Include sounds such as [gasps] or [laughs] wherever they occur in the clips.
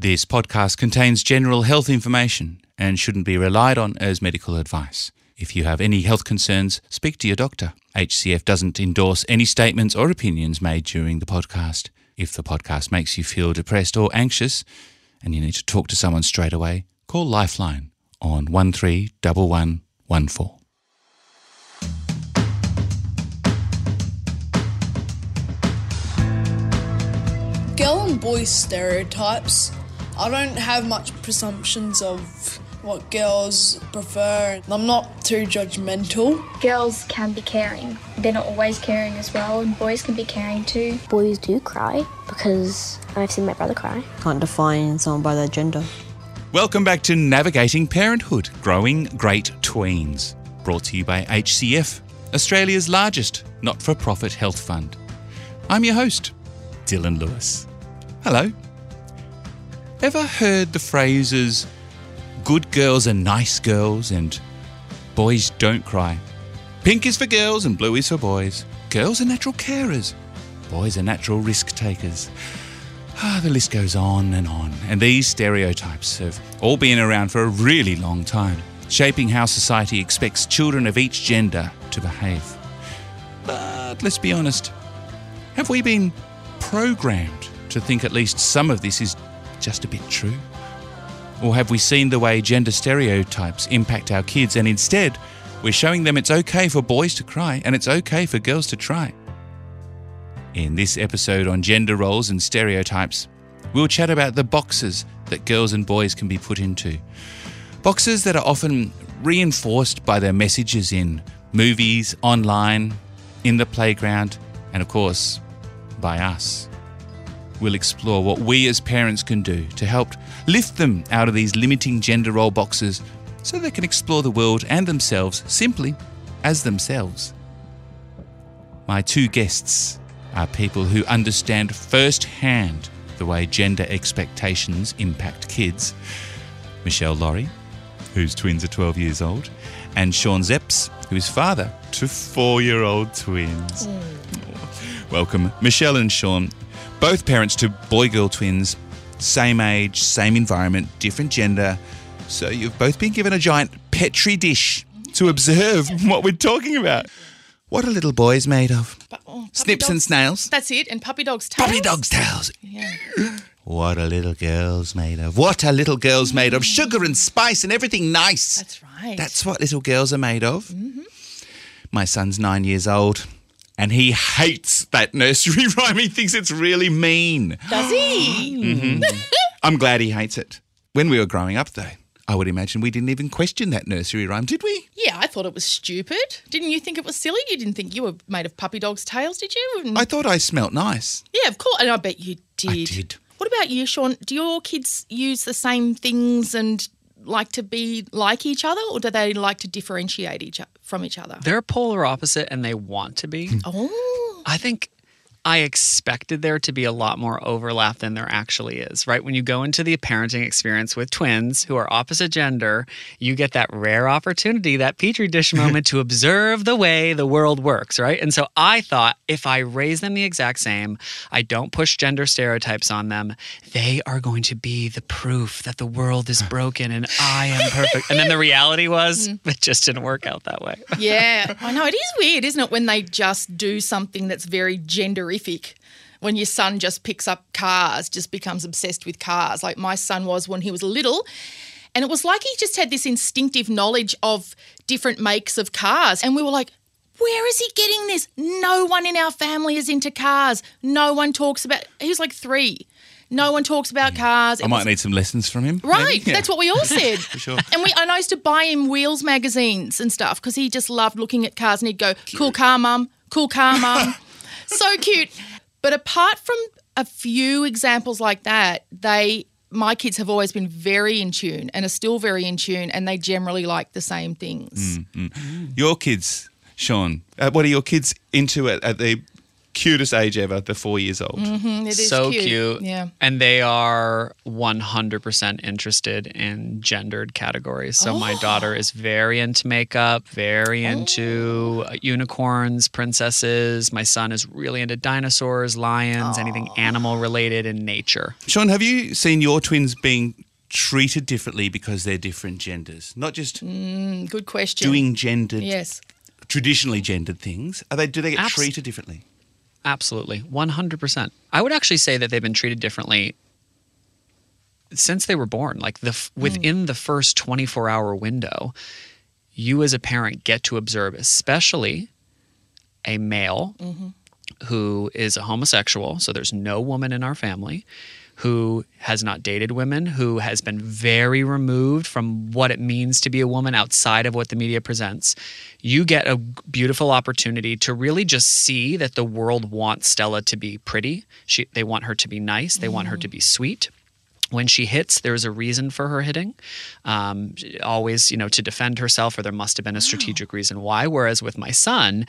This podcast contains general health information and shouldn't be relied on as medical advice. If you have any health concerns, speak to your doctor. HCF doesn't endorse any statements or opinions made during the podcast. If the podcast makes you feel depressed or anxious and you need to talk to someone straight away, call Lifeline on 131114. girl and boy stereotypes. I don't have much presumptions of what girls prefer. I'm not too judgmental. Girls can be caring. They're not always caring as well, and boys can be caring too. boys do cry because I've seen my brother cry. Can't define someone by their gender. Welcome back to Navigating Parenthood Growing Great Tweens, brought to you by HCF, Australia's largest not for profit health fund. I'm your host, Dylan Lewis. Hello. Ever heard the phrases, good girls are nice girls and boys don't cry? Pink is for girls and blue is for boys. Girls are natural carers, boys are natural risk takers. Ah, the list goes on and on. And these stereotypes have all been around for a really long time, shaping how society expects children of each gender to behave. But let's be honest, have we been programmed to think at least some of this is just a bit true? Or have we seen the way gender stereotypes impact our kids and instead we're showing them it's okay for boys to cry and it's okay for girls to try? In this episode on gender roles and stereotypes, we'll chat about the boxes that girls and boys can be put into. Boxes that are often reinforced by their messages in movies, online, in the playground, and of course, by us. We'll explore what we as parents can do to help lift them out of these limiting gender role boxes so they can explore the world and themselves simply as themselves. My two guests are people who understand firsthand the way gender expectations impact kids. Michelle Laurie, whose twins are 12 years old, and Sean Szeps, who's father to four year old twins. Mm. Welcome, Michelle and Sean, both parents to boy girl twins, same age, same environment, different gender. So you've both been given a giant petri dish to observe [laughs] what we're talking about. What are little boys made of? Oh, Snips and snails. That's it. And puppy dogs' tails. Puppy dogs' tails. Yeah. [gasps] What are little girls made of? What are little girls made of? Sugar and spice and everything nice. That's right. That's what little girls are made of. Mm-hmm. My son's nine years old, and he hates that nursery [laughs] rhyme. He thinks it's really mean. Does he? Mm-hmm. [laughs] I'm glad he hates it. When we were growing up, though, I would imagine we didn't even question that nursery rhyme, did we? Yeah, I thought it was stupid. Didn't you think it was silly? You didn't think you were made of puppy dogs' tails, did you? And- I thought I smelt nice. yeah, of course. And I bet you did. I did. What about you, Sean? Do your kids use the same things and like to be like each other, or do they like to differentiate each from each other? They're polar opposite and they want to be. Oh, I think I expected there to be a lot more overlap than there actually is, right? When you go into the parenting experience with twins who are opposite gender, you get that rare opportunity, that petri dish [laughs] moment to observe the way the world works, right? And so I thought if I raise them the exact same, I don't push gender stereotypes on them, they are going to be the proof that the world is [laughs] broken and I am perfect. And then the reality was mm. it just didn't work out that way. yeah. [laughs] I know. It is weird, isn't it, when they just do something that's very genderific. When your son just picks up cars, just becomes obsessed with cars, like my son was when he was little. And it was like he just had this instinctive knowledge of different makes of cars. And we were like, where is he getting this? No one in our family is into cars. No one talks about. He's like three. No one talks about cars. I It might was- need some lessons from him. Right. Yeah. that's what we all [laughs] said. sure. And we, and I used to buy him Wheels magazines and stuff because he just loved looking at cars, and he'd go, "Cool car, mum. Cool car, mum." [laughs] so cute. But apart from a few examples like that, they my kids have always been very in tune and are still very in tune, and they generally like the same things. Your kids, Sean, uh, what are your kids into at, at the cutest age ever, the four years old. Mm, it is so cute. Yeah. And they are 100% interested in gendered categories. So my daughter is very into makeup, very into uh, unicorns, princesses. My son is really into dinosaurs, lions, anything animal related in nature. Sean, have you seen your twins being treated differently because they're different genders? Not just Good question. doing gendered, Yes. traditionally gendered things. Are they? Do they get Abs- treated differently? Absolutely. 100%. I would actually say that they've been treated differently since they were born. Like the f hmm. within the first 24-hour window, you as a parent get to observe especially a male mm-hmm. who is a homosexual, so there's no woman in our family who has not dated women, who has been very removed from what it means to be a woman outside of what the media presents. You get a beautiful opportunity to really just see that the world wants Stella to be pretty. She, they want her to be nice. They want her to be sweet when she hits, there's a reason for her hitting. Um, always, you know, to defend herself, or there must have been a strategic reason why. Whereas with my son,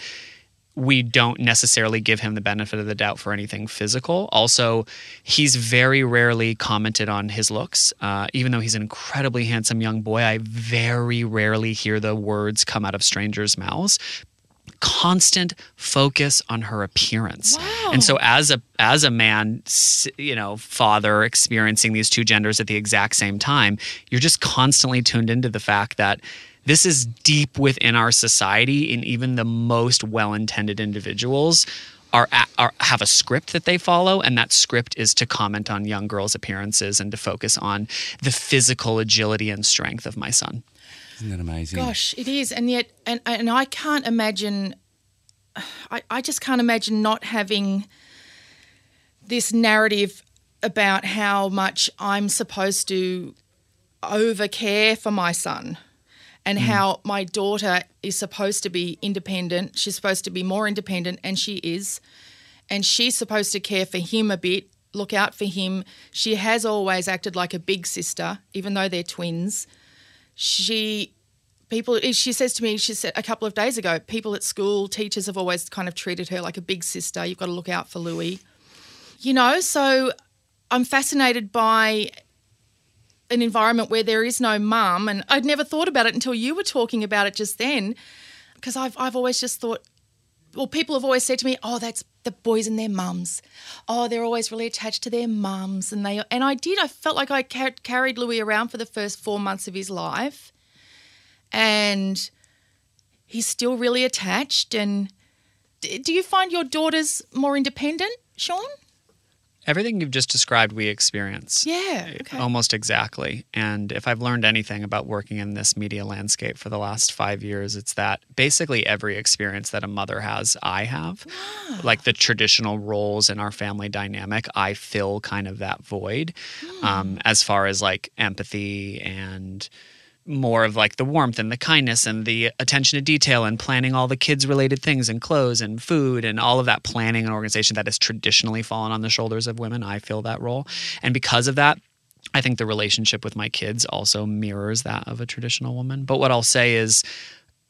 we don't necessarily give him the benefit of the doubt for anything physical. Also, he's very rarely commented on his looks. Uh, even though he's an incredibly handsome young boy, I very rarely hear the words come out of strangers' mouths constant focus on her appearance. And so as a as a man, you know, father experiencing these two genders at the exact same time, you're just constantly tuned into the fact that this is deep within our society and even the most well-intended individuals are, a- are have a script that they follow and that script is to comment on young girls appearances and to focus on the physical agility and strength of my son. Isn't that amazing? Gosh, it is, and yet, and and I can't imagine. I, I just can't imagine not having this narrative about how much I'm supposed to overcare for my son and mm. how my daughter is supposed to be independent. She's supposed to be more independent, and she is. And she's supposed to care for him a bit, look out for him. She has always acted like a big sister, even though they're twins she people she says to me she said a couple of days ago people at school teachers have always kind of treated her like a big sister you've got to look out for louis you know so i'm fascinated by an environment where there is no mum and i'd never thought about it until you were talking about it just then because I've, I've always just thought well people have always said to me oh that's the boys and their mums. Oh they're always really attached to their mums. And they and i did i felt like i car- carried louis around for the first four months of his life and he's still really attached and do you find your daughters more independent sean Everything you've just described, we experience. yeah okay Almost exactly. And if I've learned anything about working in this media landscape for the last five years, it's that basically every experience that a mother has, I have. Like the traditional roles in our family dynamic, I fill kind of that void um, as far as like empathy and more of like the warmth and the kindness and the attention to detail and planning all the kids related things and clothes and food and all of that planning and organization that has traditionally fallen on the shoulders of women. I fill that role. And because of that, I think the relationship with my kids also mirrors that of a traditional woman. But what I'll say is,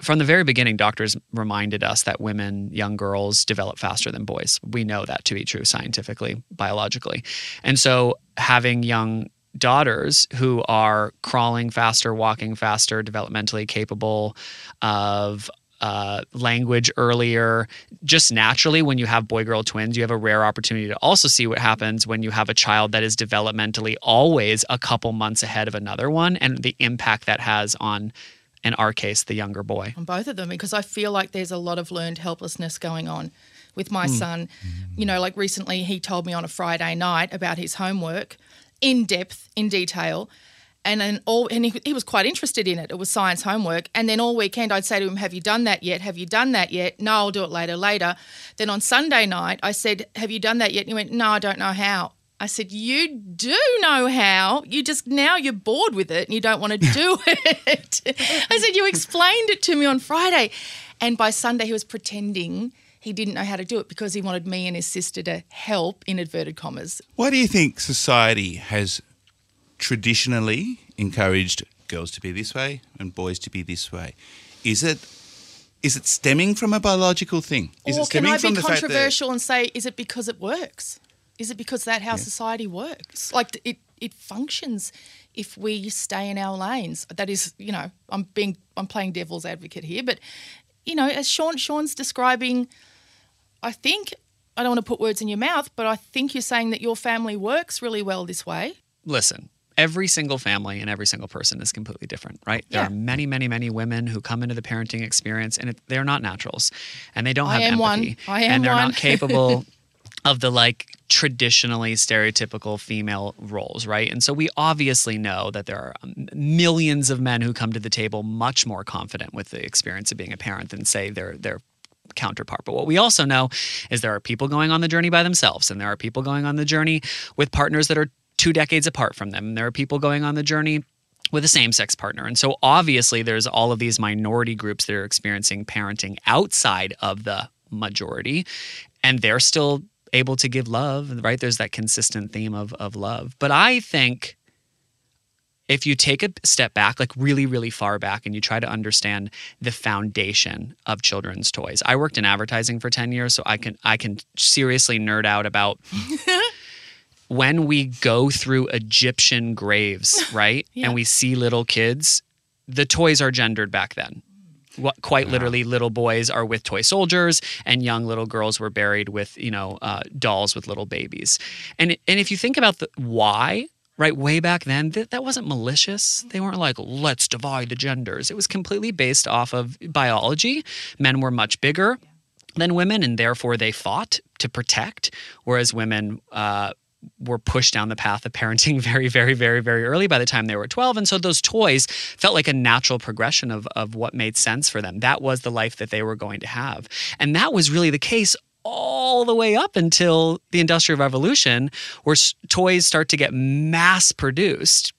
from the very beginning, doctors reminded us that women, young girls, develop faster than boys. We know that to be true scientifically, biologically. And so having young daughters who are crawling faster, walking faster, developmentally capable of uh, language earlier. Just naturally, when you have boy girl twins, you have a rare opportunity to also see what happens when you have a child that is developmentally always a couple months ahead of another one and the impact that has on, in our case, the younger boy. on both of them because I feel like there's a lot of learned helplessness going on with my son. You know, like recently he told me on a Friday night about his homework in depth, in detail. And then all, and he, he was quite interested in it. It was science homework. And then all weekend I'd say to him, Have you done that yet? Have you done that yet? No, I'll do it later, later. Then on Sunday night, I said, Have you done that yet? And he went, No, I don't know how. I said, You do know how. You just now you're bored with it and you don't want to [laughs] do it. I said, You explained it to me on Friday. And by Sunday, he was pretending he didn't know how to do it because he wanted me and his sister to help, in inverted commas. Why do you think society has traditionally encouraged girls to be this way and boys to be this way? Is it is it stemming from a biological thing? Is or it can stemming I be from the fact that controversial and say, is it because it works? Is it because that how society works? Like it, it functions if we stay in our lanes. That is, you know, I'm being, I'm playing devil's advocate here, but you know, as Sean, Sean's describing, I think I don't want to put words in your mouth, but I think you're saying that your family works really well this way. listen, every single family and every single person is completely different, right? There are many, many, many women who come into the parenting experience and it, they're not naturals and they don't I have am one. I am and they're one. not [laughs] capable of the like traditionally stereotypical female roles, right? And so we obviously know that there are um, millions of men who come to the table much more confident with the experience of being a parent than say their their counterpart. But what we also know is there are people going on the journey by themselves, and there are people going on the journey with partners that are two decades apart from them. And there are people going on the journey with a same sex partner. And so obviously there's all of these minority groups that are experiencing parenting outside of the majority, and they're still able to give love, right? There's that consistent theme of, of love. But I think if you take a step back, like really, really far back, and you try to understand the foundation of children's toys. I worked in advertising for 10 years, so I can I can seriously nerd out about [laughs] when we go through Egyptian graves, [laughs] right? Yeah. And we see little kids, the toys are gendered back then. What, quite literally, little boys are with toy soldiers, and young little girls were buried with, you know, uh, dolls with little babies. And and if you think about the why, right, way back then, th- that wasn't malicious. They weren't like let's divide the genders. It was completely based off of biology. Men were much bigger than women, and therefore they fought to protect, whereas women uh, were pushed down the path of parenting [laughs] very, very, very, very early by the time they were 12. And so those toys felt like a natural progression of, of what made sense for them. That was the life that they were going to have. And that was really the case all the way up until the Industrial Revolution, where s- toys start to get mass produced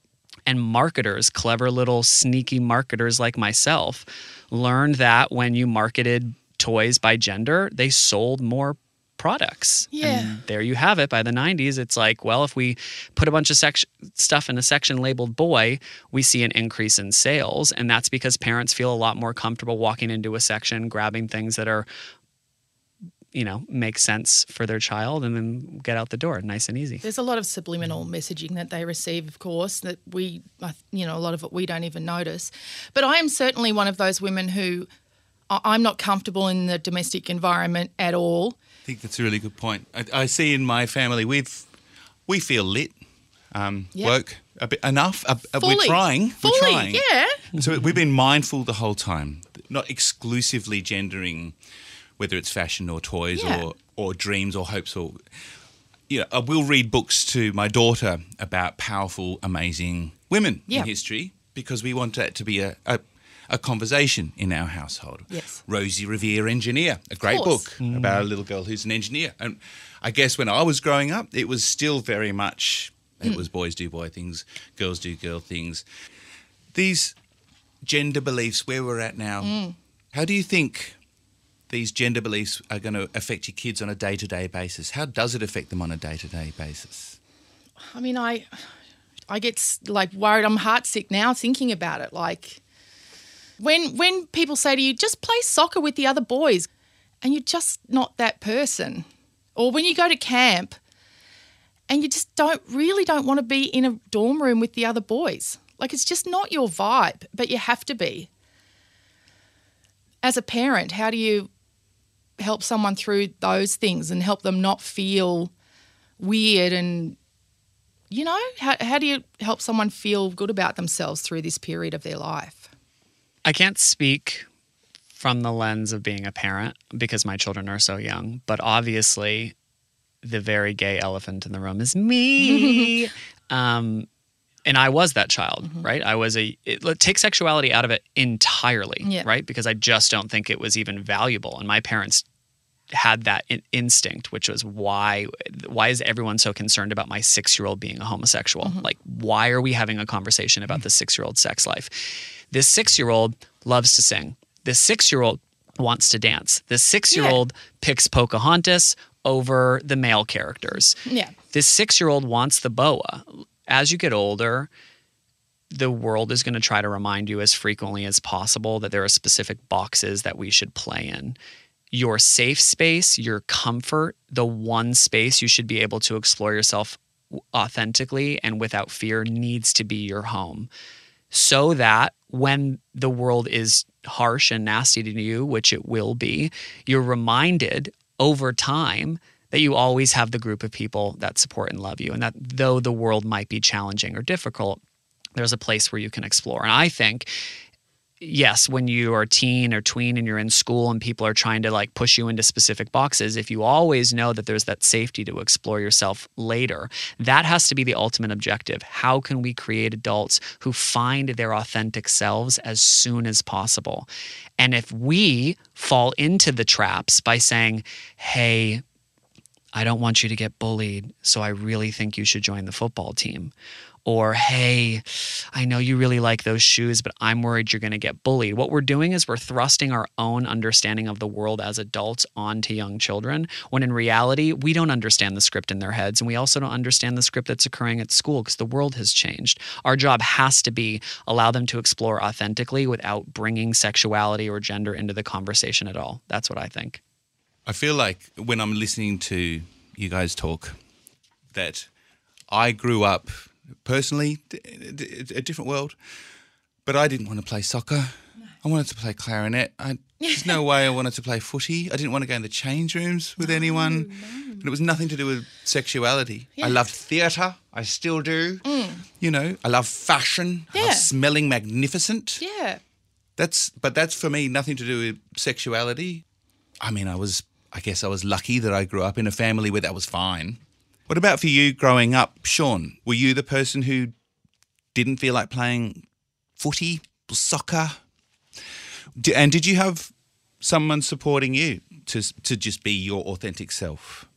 and marketers, clever little sneaky marketers like myself, learned that when you marketed toys by gender, they sold more products. Yeah. And there you have it. By the 90s, it's like, well, if we put a bunch of sec- stuff in a section labeled boy, we see an increase in sales. And that's because parents feel a lot more comfortable walking into a section, grabbing things that are you know, make sense for their child and then get out the door nice and easy. There's a lot of subliminal messaging that they receive, of course, that we, you know, a lot of it we don't even notice. But I am certainly one of those women who I- I'm not comfortable in the domestic environment at all. I think that's a really good point. I, I see in my family we've we feel lit, um, Yeah. work a bit enough. Uh, uh, Fully. we're trying. Fully, we're trying. yeah. So we've been mindful the whole time, not exclusively gendering, whether it's fashion or toys Yeah. or or dreams or hopes or. You know, uh, I will read books to my daughter about powerful, amazing women Yeah. in history because we want that to be a, a, a conversation in our household. Yes. Rosie Revere, Engineer, a great course. book about a little girl who's an engineer. And I guess when I was growing up, it was still very much it hmm. was boys do boy things, girls do girl things. These gender beliefs, where we're at now, Hmm. how do you think these gender beliefs are going to affect your kids on a day to day basis? How does it affect them on a day to day basis? I mean, I, I get like worried. I'm heartsick now thinking about it. Like when when people say to you, just play soccer with the other boys, and you're just not that person, or when you go to camp, and you just don't really don't want to be in a dorm room with the other boys. Like it's just not your vibe, but you have to be. As a parent, how do you help someone through those things and help them not feel weird and you know how, how do you help someone feel good about themselves through this period of their life I can't speak from the lens of being a parent because my children are so young, but obviously the very gay elephant in the room is me. [laughs] um, and I was that child, right? I was a it, take sexuality out of it entirely, Yeah. right? Because I just don't think it was even valuable. And my parents had that in- instinct, which was why why is everyone so concerned about my six year old being a homosexual? Mm-hmm. Like, why are we having a conversation about mm-hmm. the six year old sex life? This six year old loves to sing. This six year old wants to dance. This six year old picks Pocahontas over the male characters. yeah This six year old wants the boa. As you get older, the world is going to try to remind you as frequently as possible that there are specific boxes that we should play in. Your safe space, your comfort, the one space you should be able to explore yourself authentically and without fear needs to be your home. So that when the world is harsh and nasty to you, which it will be, you're reminded over time that you always have the group of people that support and love you. And that though the world might be challenging or difficult, there's a place where you can explore. And I think yes, when you are teen or tween and you're in school and people are trying to like push you into specific boxes, if you always know that there's that safety to explore yourself later, that has to be the ultimate objective. How can we create adults who find their authentic selves as soon as possible? And if we fall into the traps by saying, hey, I don't want you to get bullied, so I really think you should join the football team or hey, I know you really like those shoes, but I'm worried you're going to get bullied. What we're doing is we're thrusting our own understanding of the world as adults onto young children, when in reality, we don't understand the script in their heads. And we also don't understand the script that's occurring at school because the world has changed. Our job has to be allow them to explore authentically without bringing sexuality or gender into the conversation at all. That's what I think. I feel like when I'm listening to you guys talk, that I grew up personally, a different world. But I didn't want to play soccer. No. I wanted to play clarinet. I, there's no way I wanted to play footy. I didn't want to go in the change rooms with no, anyone. No. And it was nothing to do with sexuality. Yeah. I loved theatre. I still do. Mm. You know, I love fashion. Yeah. I love smelling magnificent. Yeah. That's but that's for me nothing to do with sexuality. I mean, I was I guess I was lucky that I grew up in a family where that was fine. What about for you growing up, Sean? Were you the person who didn't feel like playing footy, soccer? And did you have someone supporting you to to just be your authentic self?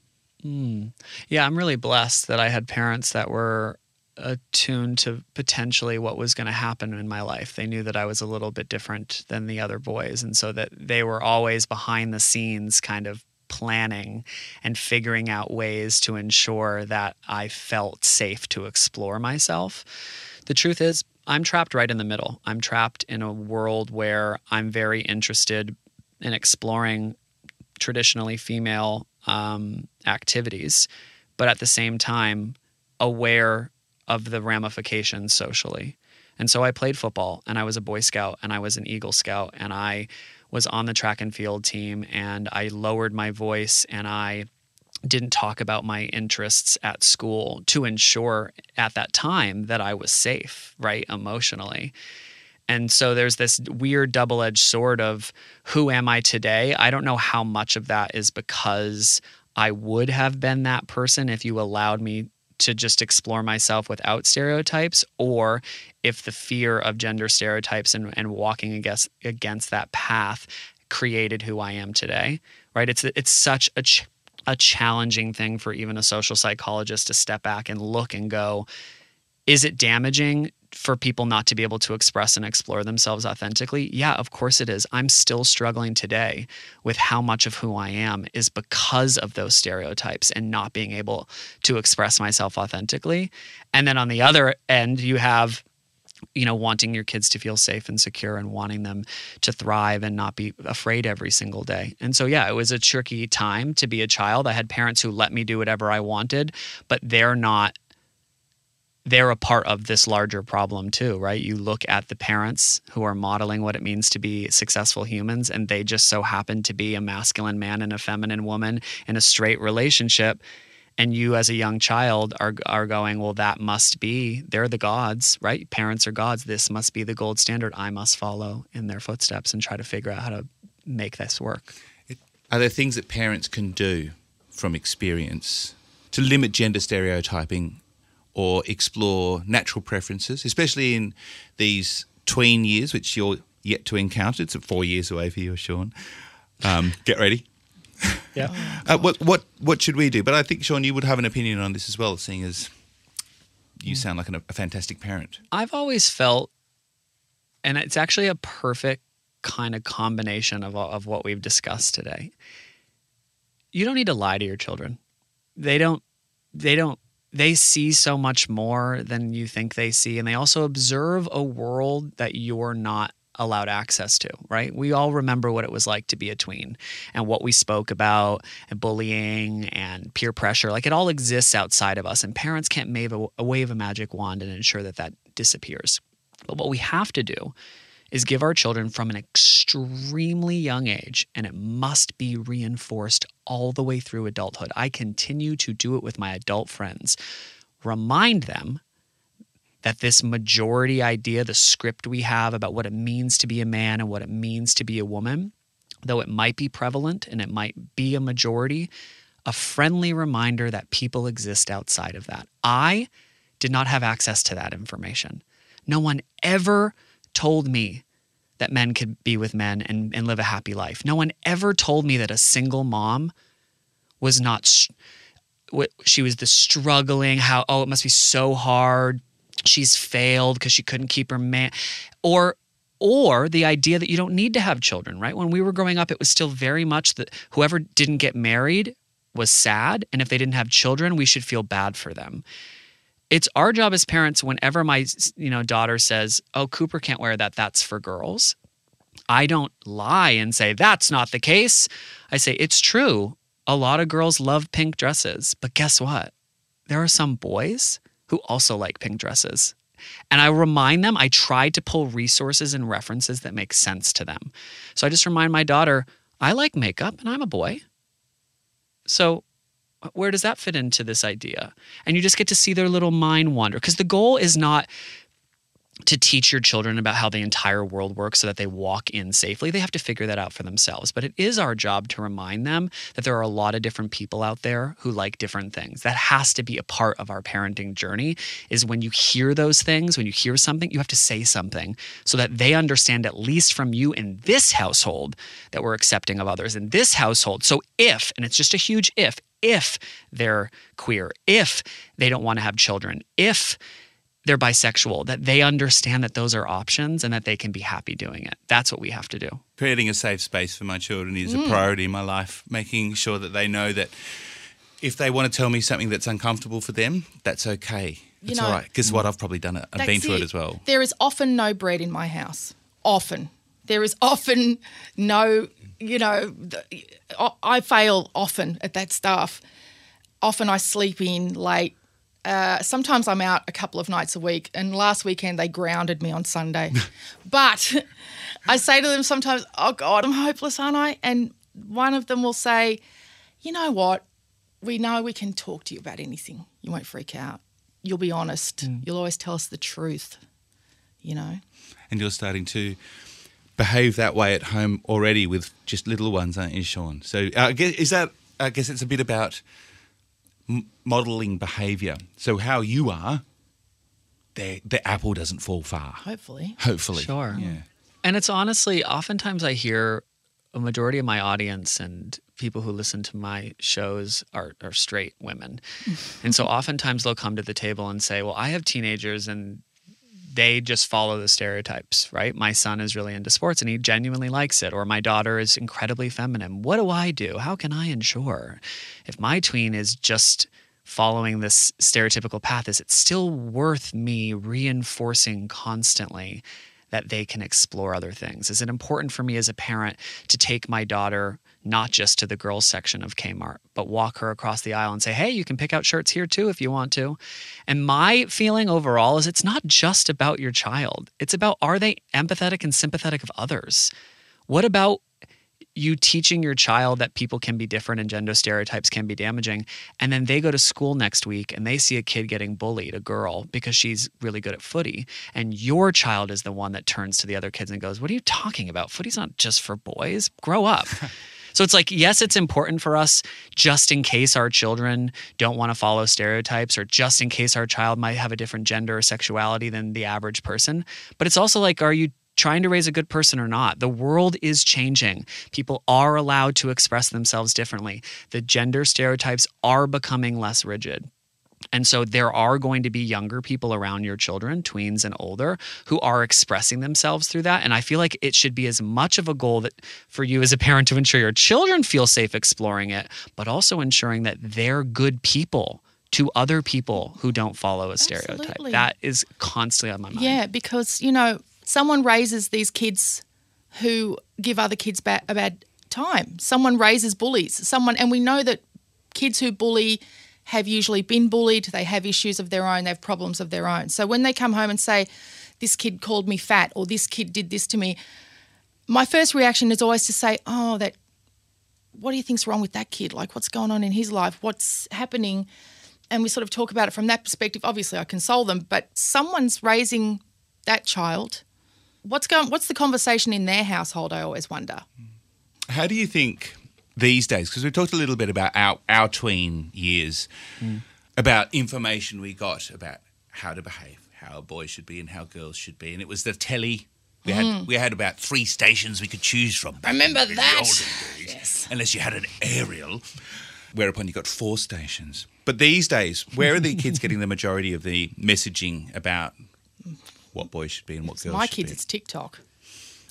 Mm. Yeah, I'm really blessed that I had parents that were attuned to potentially what was going to happen in my life. They knew that I was a little bit different than the other boys, and so that they were always behind the scenes, kind of planning and figuring out ways to ensure that I felt safe to explore myself. The truth is, I'm trapped right in the middle. I'm trapped in a world where I'm very interested in exploring traditionally female um, activities, but at the same time, aware of the ramifications socially. And so I played football and I was a Boy Scout and I was an Eagle Scout and I was on the track and field team and I lowered my voice and I didn't talk about my interests at school to ensure at that time that I was safe, right, emotionally. And so there's this weird double edged sword of who am I today? I don't know how much of that is because I would have been that person if you allowed me to just explore myself without stereotypes or if the fear of gender stereotypes and, and walking against against that path created who I am today right? It's it's such a ch- a challenging thing for even a social psychologist to step back and look and go is it damaging for people not to be able to express and explore themselves authentically? Yeah, of course it is. I'm still struggling today with how much of who I am is because of those stereotypes and not being able to express myself authentically. And then on the other end, you have you know wanting your kids to feel safe and secure and wanting them to thrive and not be afraid every single day and so yeah it was a tricky time to be a child i had parents who let me do whatever i wanted but they're not they're a part of this larger problem too, right? You look at the parents who are modeling what it means to be successful humans, and they just so happen to be a masculine man and a feminine woman in a straight relationship. And you, as a young child, are are going, well, that must be they're the gods, right? Parents are gods. This must be the gold standard. I must follow in their footsteps and try to figure out how to make this work. Are there things that parents can do from experience to limit gender stereotyping or explore natural preferences, especially in these tween years, which you're yet to encounter. It's four years away for you, Sean. Um, [laughs] get ready. Yeah. [laughs] uh, what what what should we do? But I think Sean, you would have an opinion on this as well, seeing as you sound like an, a fantastic parent. I've always felt, and it's actually a perfect kind of combination of of what we've discussed today. You don't need to lie to your children. They don't. They don't they see so much more than you think they see and they also observe a world that you're not allowed access to, right? We all remember what it was like to be a tween and what we spoke about and bullying and peer pressure. Like it all exists outside of us, and parents can't wave a, wave a magic wand and ensure that that disappears. But what we have to do is give our children from an extremely young age, and it must be reinforced all the way through adulthood. I continue to do it with my adult friends. Remind them that this majority idea, the script we have about what it means to be a man and what it means to be a woman, though it might be prevalent and it might be a majority, a friendly reminder that people exist outside of that. I did not have access to that information. No one ever told me that men could be with men and, and live a happy life. No one ever told me that a single mom was not, what she was the struggling, how, oh, it must be so hard. She's failed because she couldn't keep her man or or the idea that you don't need to have children right? When we were growing up it was still very much that whoever didn't get married was sad and if they didn't have children we should feel bad for them it's our job as parents whenever my you know daughter says oh cooper can't wear that that's for girls i don't lie and say that's not the case i say it's true a lot of girls love pink dresses but guess what there are some boys who also like pink dresses. And I remind them, I try to pull resources and references that make sense to them. So I just remind my daughter, I like makeup and I'm a boy. So where does that fit into this idea? And you just get to see their little mind wander because the goal is not to teach your children about how the entire world works so that they walk in safely. They have to figure that out for themselves. But it is our job to remind them that there are a lot of different people out there who like different things. That has to be a part of our parenting journey is when you hear those things, when you hear something, you have to say something so that they understand at least from you in this household that we're accepting of others in this household. So if, and it's just a huge if, if they're queer, if they don't want to have children, if they're bisexual, that they understand that those are options and that they can be happy doing it. That's what we have to do. Creating a safe space for my children is mm. a priority in my life, making sure that they know that if they want to tell me something that's uncomfortable for them, that's okay. It's all right. Because what I've probably done it. I've been through it. it as well. There is often no bread in my house. Often. There is often no, you know, I fail often at that stuff. Often I sleep in late uh, sometimes I'm out a couple of nights a week, and last weekend they grounded me on Sunday. [laughs] but I say to them sometimes, "Oh God, I'm hopeless, aren't I?" And one of them will say, "You know what? We know we can talk to you about anything. You won't freak out. You'll be honest. Mm. You'll always tell us the truth. You know." And you're starting to behave that way at home already with just little ones, aren't you, Sean? So, uh, is that? I guess it's a bit about modeling behavior. So how you are, the the apple doesn't fall far. Hopefully. Hopefully. Sure. Yeah. And it's honestly, oftentimes I hear a majority of my audience and people who listen to my shows are, are straight women. [laughs] and so oftentimes they'll come to the table and say, Well, I have teenagers and they just follow the stereotypes, right? My son is really into sports and he genuinely likes it, or my daughter is incredibly feminine. What do I do? How can I ensure if my tween is just following this stereotypical path, is it still worth me reinforcing constantly that they can explore other things? Is it important for me as a parent to take my daughter not just to the girls section of Kmart, but walk her across the aisle and say, hey, you can pick out shirts here too if you want to. And my feeling overall is it's not just about your child, it's about are they empathetic and sympathetic of others? What about you teaching your child that people can be different and gender stereotypes can be damaging and then they go to school next week and they see a kid getting bullied a girl because she's really good at footy and your child is the one that turns to the other kids and goes what are you talking about footy's not just for boys grow up [laughs] So it's like, yes, it's important for us just in case our children don't want to follow stereotypes or just in case our child might have a different gender or sexuality than the average person. But it's also like, are you trying to raise a good person or not. The world is changing. People are allowed to express themselves differently. The gender stereotypes are becoming less rigid. And so there are going to be younger people around your children, tweens and older, who are expressing themselves through that. And I feel like it should be as much of a goal that for you as a parent to ensure your children feel safe exploring it, but also ensuring that they're good people to other people who don't follow a stereotype. Absolutely. That is constantly on my mind. Yeah, because you know, someone raises these kids who give other kids ba- a bad time. Someone raises bullies. Someone, and we know that kids who bully have usually been bullied. They have issues of their own. They have problems of their own. So when they come home and say, "This kid called me fat," or "This kid did this to me," my first reaction is always to say, "Oh, that." What do you think's wrong with that kid? Like, what's going on in his life? What's happening? and we sort of talk about it from that perspective. Obviously, I console them, but someone's raising that child. What's going? What's the conversation in their household? I always wonder. How do you think these days? Because we talked a little bit about our our tween years, mm. about information we got about how to behave, how boys should be, and how girls should be, and it was the telly. We had mm. we had about three stations we could choose from. back Remember in the that? olden days, Unless you had an aerial, whereupon you got four stations. But these days, where are the kids getting the majority of the messaging about what boys should be and what girls My should kids, be? it's TikTok.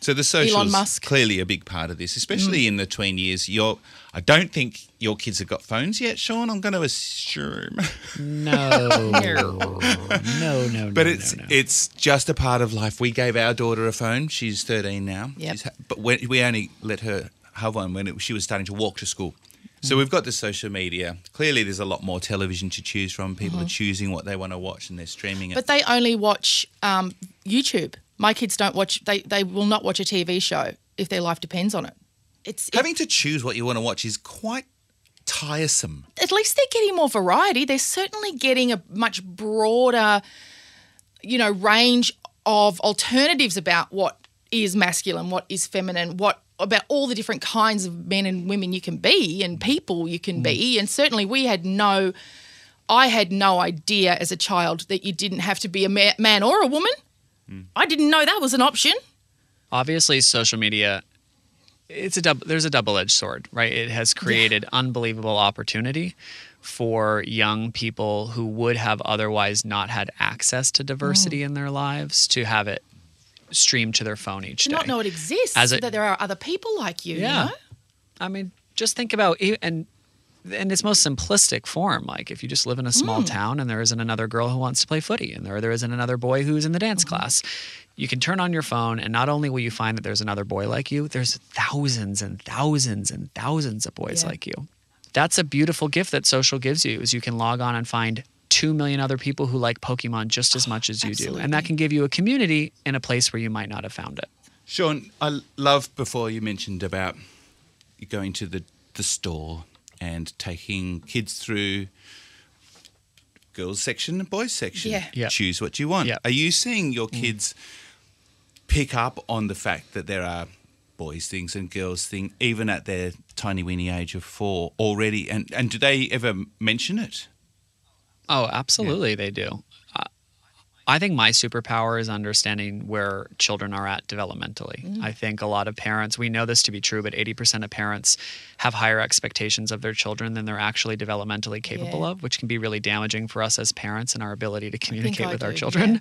So the socials Musk. clearly a big part of this, especially mm. in the tween years. You're, I don't think your kids have got phones yet, Sean. I'm going to assume, [laughs] No. no, no, no. but it's no. it's just a part of life. We gave our daughter a phone. She's 13 now. Yep. She's ha- but when, we only let her have one when it, she was starting to walk to school. So we've got the social media. Clearly, there's a lot more television to choose from. People are choosing what they want to watch and they're streaming it. But they only watch um, YouTube. My kids don't watch. They they will not watch a TV show if their life depends on it. It's it- Having to choose what you want to watch is quite tiresome. at least they're getting more variety. They're certainly getting a much broader, you know, range of alternatives about what is masculine, what is feminine, what about all the different kinds of men and women you can be and people you can be. And certainly we had no I had no idea as a child that you didn't have to be a ma- man or a woman. I didn't know that was an option. obviously social media it's a double there's a double-edged sword right it has created unbelievable opportunity for young people who would have otherwise not had access to diversity Mm. in their lives to have it streamed to their phone each To day not know it exists, As a- that there are other people like you. you yeah know? i mean just think about and in its most simplistic form like if you just live in a small hmm. town and there isn't another girl who wants to play footy and there, there isn't another boy who's in the dance mm-hmm. class you can turn on your phone and not only will you find that there's another boy like you there's thousands and thousands and thousands of boys Yeah. like you that's a beautiful gift that social gives you is you can log on and find 2 million other people who like pokemon just as much as you do and that can give you a community in a place where you might not have found it Sean, I love before you mentioned about going to the, the store and taking kids through girls section and boys section. Yeah. Yeah. Choose what you want. Yeah. Are you seeing your mm. kids pick up on the fact that there are boys things and girls things even at their tiny weeny age of four already and, and do they ever mention it? Oh, absolutely, they do. I think my superpower is understanding where children are at developmentally. I think a lot of parents, we know this to be true, but 80% of parents have higher expectations of their children than they're actually developmentally capable Yeah. of, which can be really damaging for us as parents and our ability to communicate with our children yeah.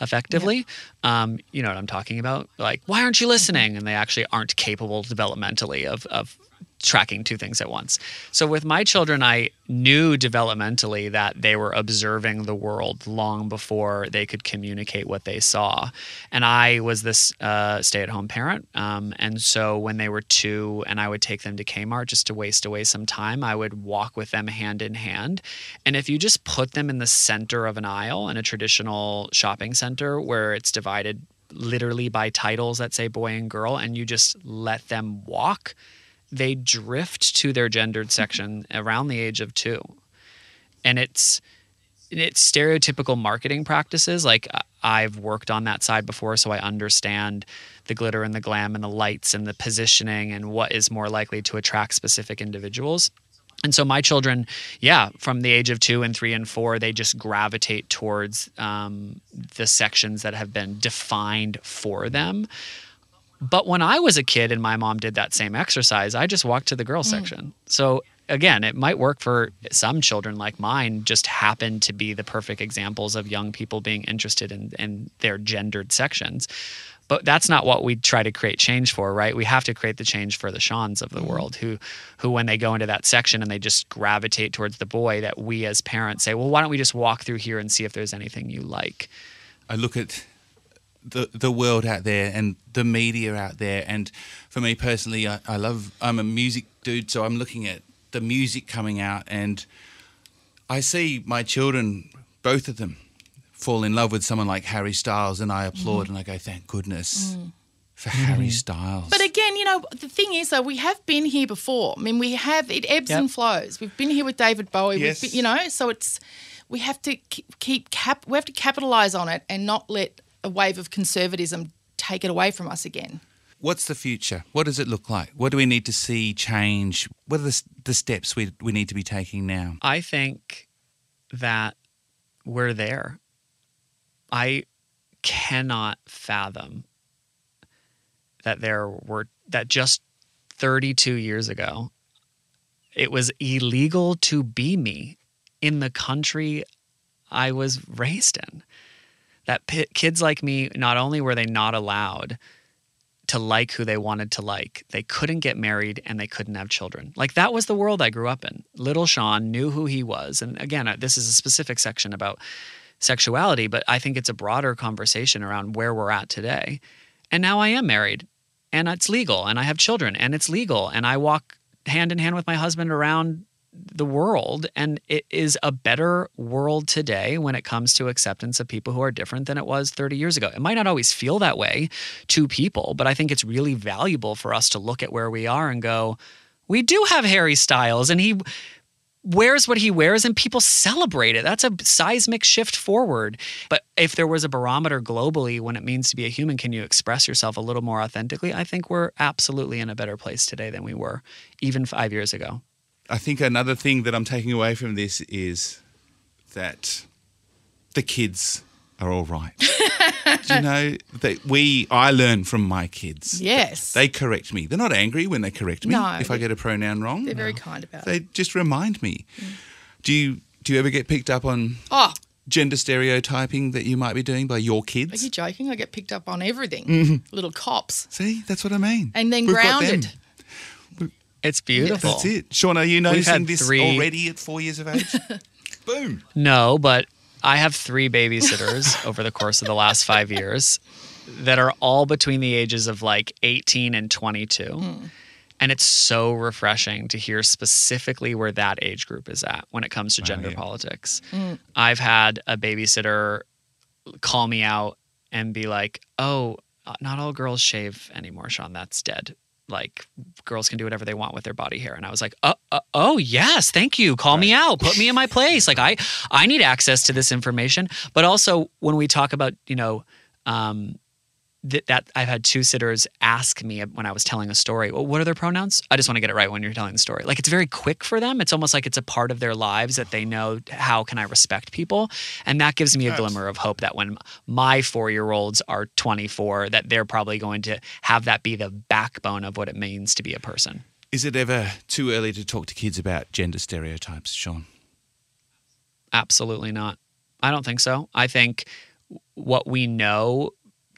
effectively. Um, you know what I'm talking about? Like, why aren't you listening? And they actually aren't capable developmentally of, of tracking two things at once. So with my children, I knew developmentally that they were observing the world long before they could communicate what they saw. And I was this uh, stay at home parent. Um, and so when they were two and I would take them to Kmart just to waste away some time, I would walk with them hand in hand. And if you just put them in the center of an aisle in a traditional shopping center where it's divided literally by titles that say boy and girl, and you just let them walk, they drift to their gendered section around the age of two. And it's it's stereotypical marketing practices. Like I've worked on that side before, so I understand the glitter and the glam and the lights and the positioning and what is more likely to attract specific individuals. And so my children, yeah, from the age of two and three and four, they just gravitate towards um, the sections that have been defined for them. But when I was a kid and my mom did that same exercise, I just walked to the girl mm. section. So again, it might work for some children like mine, just happen to be the perfect examples of young people being interested in, in their gendered sections. But that's not what we try to create change for, right? We have to create the change for the Seans of the mm. world who who when they go into that section and they just gravitate towards the boy that we as parents say, "Well, why don't we just walk through here and see if there's anything you like?" I look at the the world out there and the media out there, and for me personally, I, I love. I'm a music dude, so I'm looking at the music coming out, and I see my children, both of them, fall in love with someone like Harry Styles, and I applaud mm-hmm. and I go, "Thank goodness mm. for Harry mm-hmm. Styles." But again, you know, the thing is, though, we have been here before. I mean, we have, it ebbs Yep. and flows. We've been here with David Bowie, Yes. we've been, you know, so it's, we have to keep cap, we have to capitalize on it and not let a wave of conservatism take it away from us again. What's the future? What does it look like? What do we need to see change? What are the, the steps we, we need to be taking now? I think that we're there. I cannot fathom that there were that just 32 years ago it was illegal to be me in the country I was raised in. That pi kids like me not only were they not allowed to like who they wanted to like. They couldn't get married and they couldn't have children. Like that was the world I grew up in. Little Sean knew who he was. And again, uh, this is a specific section about sexuality, but I think it's a broader conversation around where we're at today. And now I am married and it's legal and I have children and it's legal and I walk hand in hand with my husband around the world and it is a better world today when it comes to acceptance of people who are different than it was 30 years ago. It might not always feel that way to people, but I think it's really valuable for us to look at where we are and go, we do have Harry Styles and he wears what he wears and people celebrate it. That's a seismic shift forward. But if there was a barometer globally when it means to be a human, can you express yourself a little more authentically? I think we're absolutely in a better place today than we were even 5 years ago. I think another thing that I'm taking away from this is that the kids are all right. Do you know that we I learn from my kids. Yes. They correct me. They're not angry when they correct me No, if I get a pronoun wrong. They're very kind about it. They just remind me. Do you do you ever get picked up on Oh, gender stereotyping that you might be doing by your kids? are you joking? I get picked up on everything. Mm-hmm. Little cops. See, that's what I mean. And then We've grounded. It's beautiful. That's it. Sean, are you had noticing this three- already at four years of age? [laughs] Boom. No, but I have three babysitters [laughs] over the course of the last five years that are all between the ages of like 18 and 22. And it's so refreshing to hear specifically where that age group is at when it comes to gender yeah. politics. I've had a babysitter call me out and be like, oh, uh, not all girls shave anymore, Sean. That's dead. Like girls can do whatever they want with their body hair, and I was like, "Oh, uh, oh yes, thank you. Call me out. Put me in my place. Like I, I need access to this information. But also when we talk about, you know, um, th- that I've had two sitters ask me when I was telling a story, well, what are their pronouns? I just want to get it right when you're telling the story. Like it's very quick for them. It's almost like it's a part of their lives that they know how can I respect people, and that gives me a glimmer of hope that when my four year olds are 24, that they're probably going to have that be the backbone of what it means to be a person. Is it ever too early to talk to kids about gender stereotypes, Sean? Absolutely not. I don't think so. I think what we know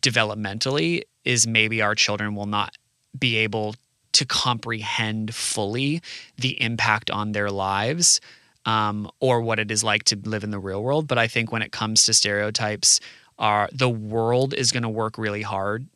developmentally is maybe our children will not be able to comprehend fully the impact on their lives um, or what it is like to live in the real world. But I think when it comes to stereotypes, are the world is going to work really hard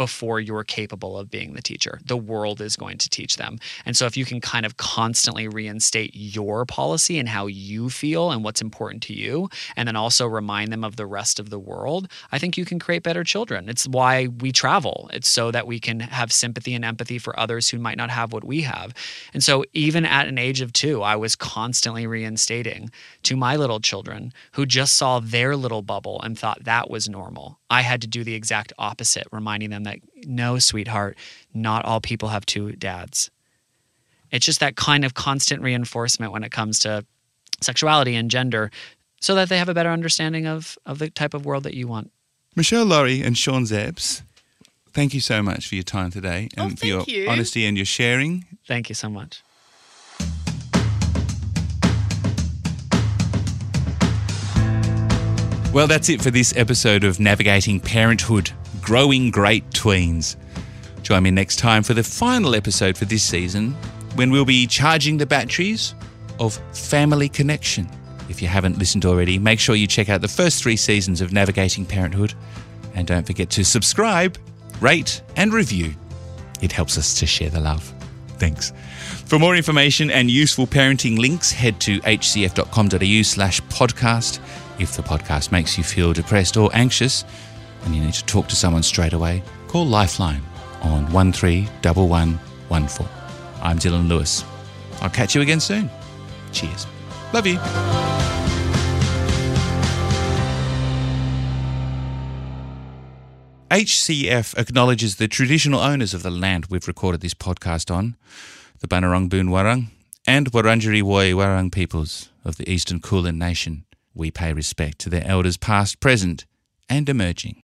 before you're capable of being the teacher. The world is going to teach them. And so if you can kind of constantly reinstate your policy and how you feel and what's important to you, and then also remind them of the rest of the world, I think you can create better children. It's why we travel. It's so that we can have sympathy and empathy for others who might not have what we have. And so even at an age of 2, I was constantly reinstating to my little children who just saw their little bubble and thought that was normal. I had to do the exact opposite, reminding them that no, sweetheart, not all people have two dads. It's just that kind of constant reinforcement when it comes to sexuality and gender so that they have a better understanding of, of the type of world that you want. Michelle Laurie and Sean Szeps, thank you so much for your time today Oh, and for your you. honesty and your sharing. Thank you so much. Well, that's it for this episode of Navigating Parenthood Growing Great Tweens. Join me next time for the final episode for this season when we'll be charging the batteries of Family Connection. If you haven't listened already, make sure you check out the first three seasons of Navigating Parenthood and don't forget to subscribe, rate, and review. It helps us to share the love. Thanks. For more information and useful parenting links, head to hcf.com.au slash podcast. If the podcast makes you feel depressed or anxious and you need to talk to someone straight away, call Lifeline on 131114. I'm Dylan Lewis. I'll catch you again soon. Cheers. Love you. HCF acknowledges the traditional owners of the land we've recorded this podcast on, the Bunurong Boon Wurrung and Wurundjeri Woi Wurrung peoples of the Eastern Kulin Nation. We pay respect to their elders past, present, and emerging.